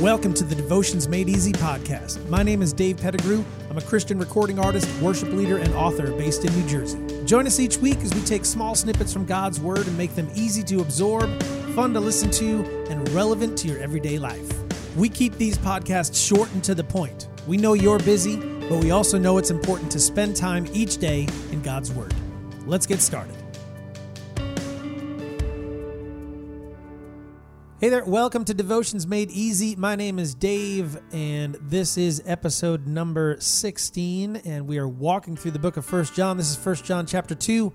Welcome to the Devotions Made Easy podcast. My name is Dave Pettigrew. I'm a Christian recording artist, worship leader, and author based in New Jersey. Join us each week as we take small snippets from God's Word and make them easy to absorb, fun to listen to, and relevant to your everyday life. We keep these podcasts short and to the point. We know you're busy, but we also know it's important to spend time each day in God's Word. Let's get started. Hey there, welcome to Devotions Made Easy. My name is Dave, and this is episode number 16, and we are walking through the book of First John. This is First John chapter 2,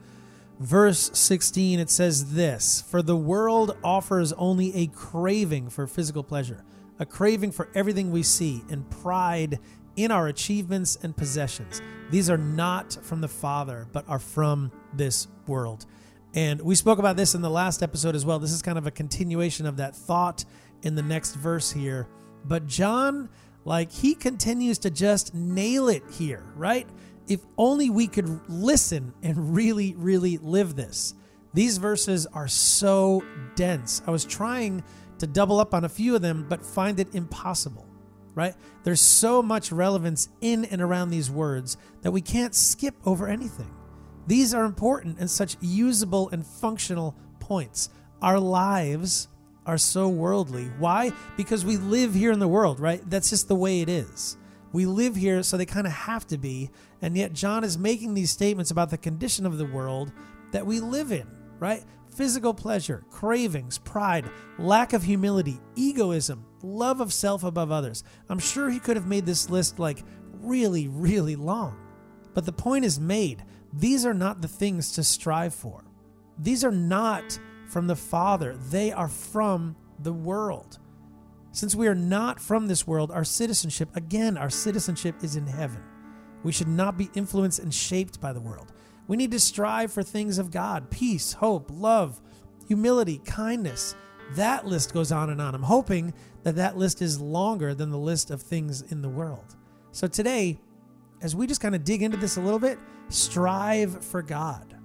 verse 16. It says this For the world offers only a craving for physical pleasure, a craving for everything we see, and pride in our achievements and possessions. These are not from the Father, but are from this world. And we spoke about this in the last episode as well. This is kind of a continuation of that thought in the next verse here. But John, like, he continues to just nail it here, right? If only we could listen and really, really live this. These verses are so dense. I was trying to double up on a few of them, but find it impossible, right? There's so much relevance in and around these words that we can't skip over anything. These are important and such usable and functional points. Our lives are so worldly. Why? Because we live here in the world, right? That's just the way it is. We live here, so they kind of have to be. And yet, John is making these statements about the condition of the world that we live in, right? Physical pleasure, cravings, pride, lack of humility, egoism, love of self above others. I'm sure he could have made this list like really, really long. But the point is made. These are not the things to strive for. These are not from the Father, they are from the world. Since we are not from this world, our citizenship, again, our citizenship is in heaven. We should not be influenced and shaped by the world. We need to strive for things of God peace, hope, love, humility, kindness. That list goes on and on. I'm hoping that that list is longer than the list of things in the world. So today, as we just kind of dig into this a little bit, strive for God.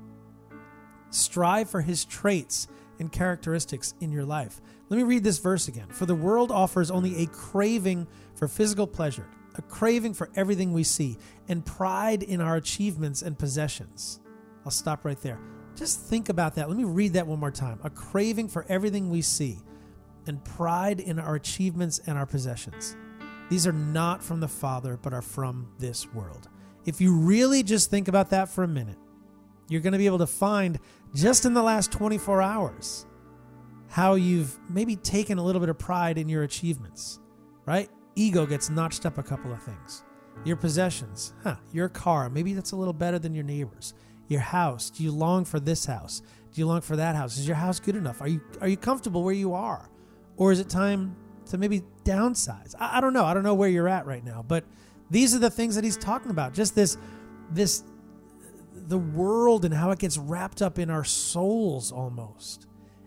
Strive for his traits and characteristics in your life. Let me read this verse again. For the world offers only a craving for physical pleasure, a craving for everything we see, and pride in our achievements and possessions. I'll stop right there. Just think about that. Let me read that one more time. A craving for everything we see, and pride in our achievements and our possessions. These are not from the Father, but are from this world. If you really just think about that for a minute, you're going to be able to find just in the last 24 hours how you've maybe taken a little bit of pride in your achievements, right? Ego gets notched up a couple of things. Your possessions, huh? Your car, maybe that's a little better than your neighbor's. Your house, do you long for this house? Do you long for that house? Is your house good enough? Are you are you comfortable where you are? Or is it time to maybe downsize. I, I don't know. I don't know where you're at right now, but these are the things that he's talking about. Just this, this, the world and how it gets wrapped up in our souls almost,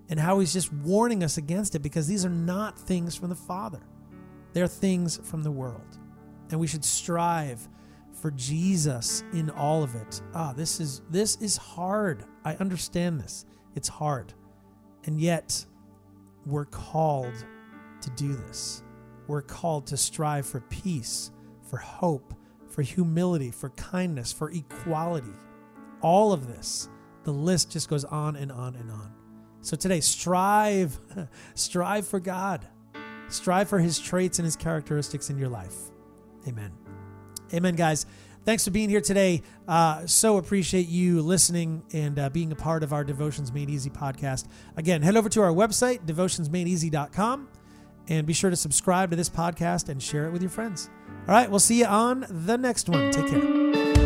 and how he's just warning us against it because these are not things from the Father. They're things from the world. And we should strive for Jesus in all of it. Ah, this is this is hard. I understand this. It's hard. And yet we're called to do this. We're called to strive for peace, for hope, for humility, for kindness, for equality. All of this, the list just goes on and on and on. So today, strive, strive for God. Strive for his traits and his characteristics in your life. Amen. Amen, guys. Thanks for being here today. Uh, so appreciate you listening and uh, being a part of our Devotions Made Easy podcast. Again, head over to our website, devotionsmadeeasy.com. And be sure to subscribe to this podcast and share it with your friends. All right, we'll see you on the next one. Take care.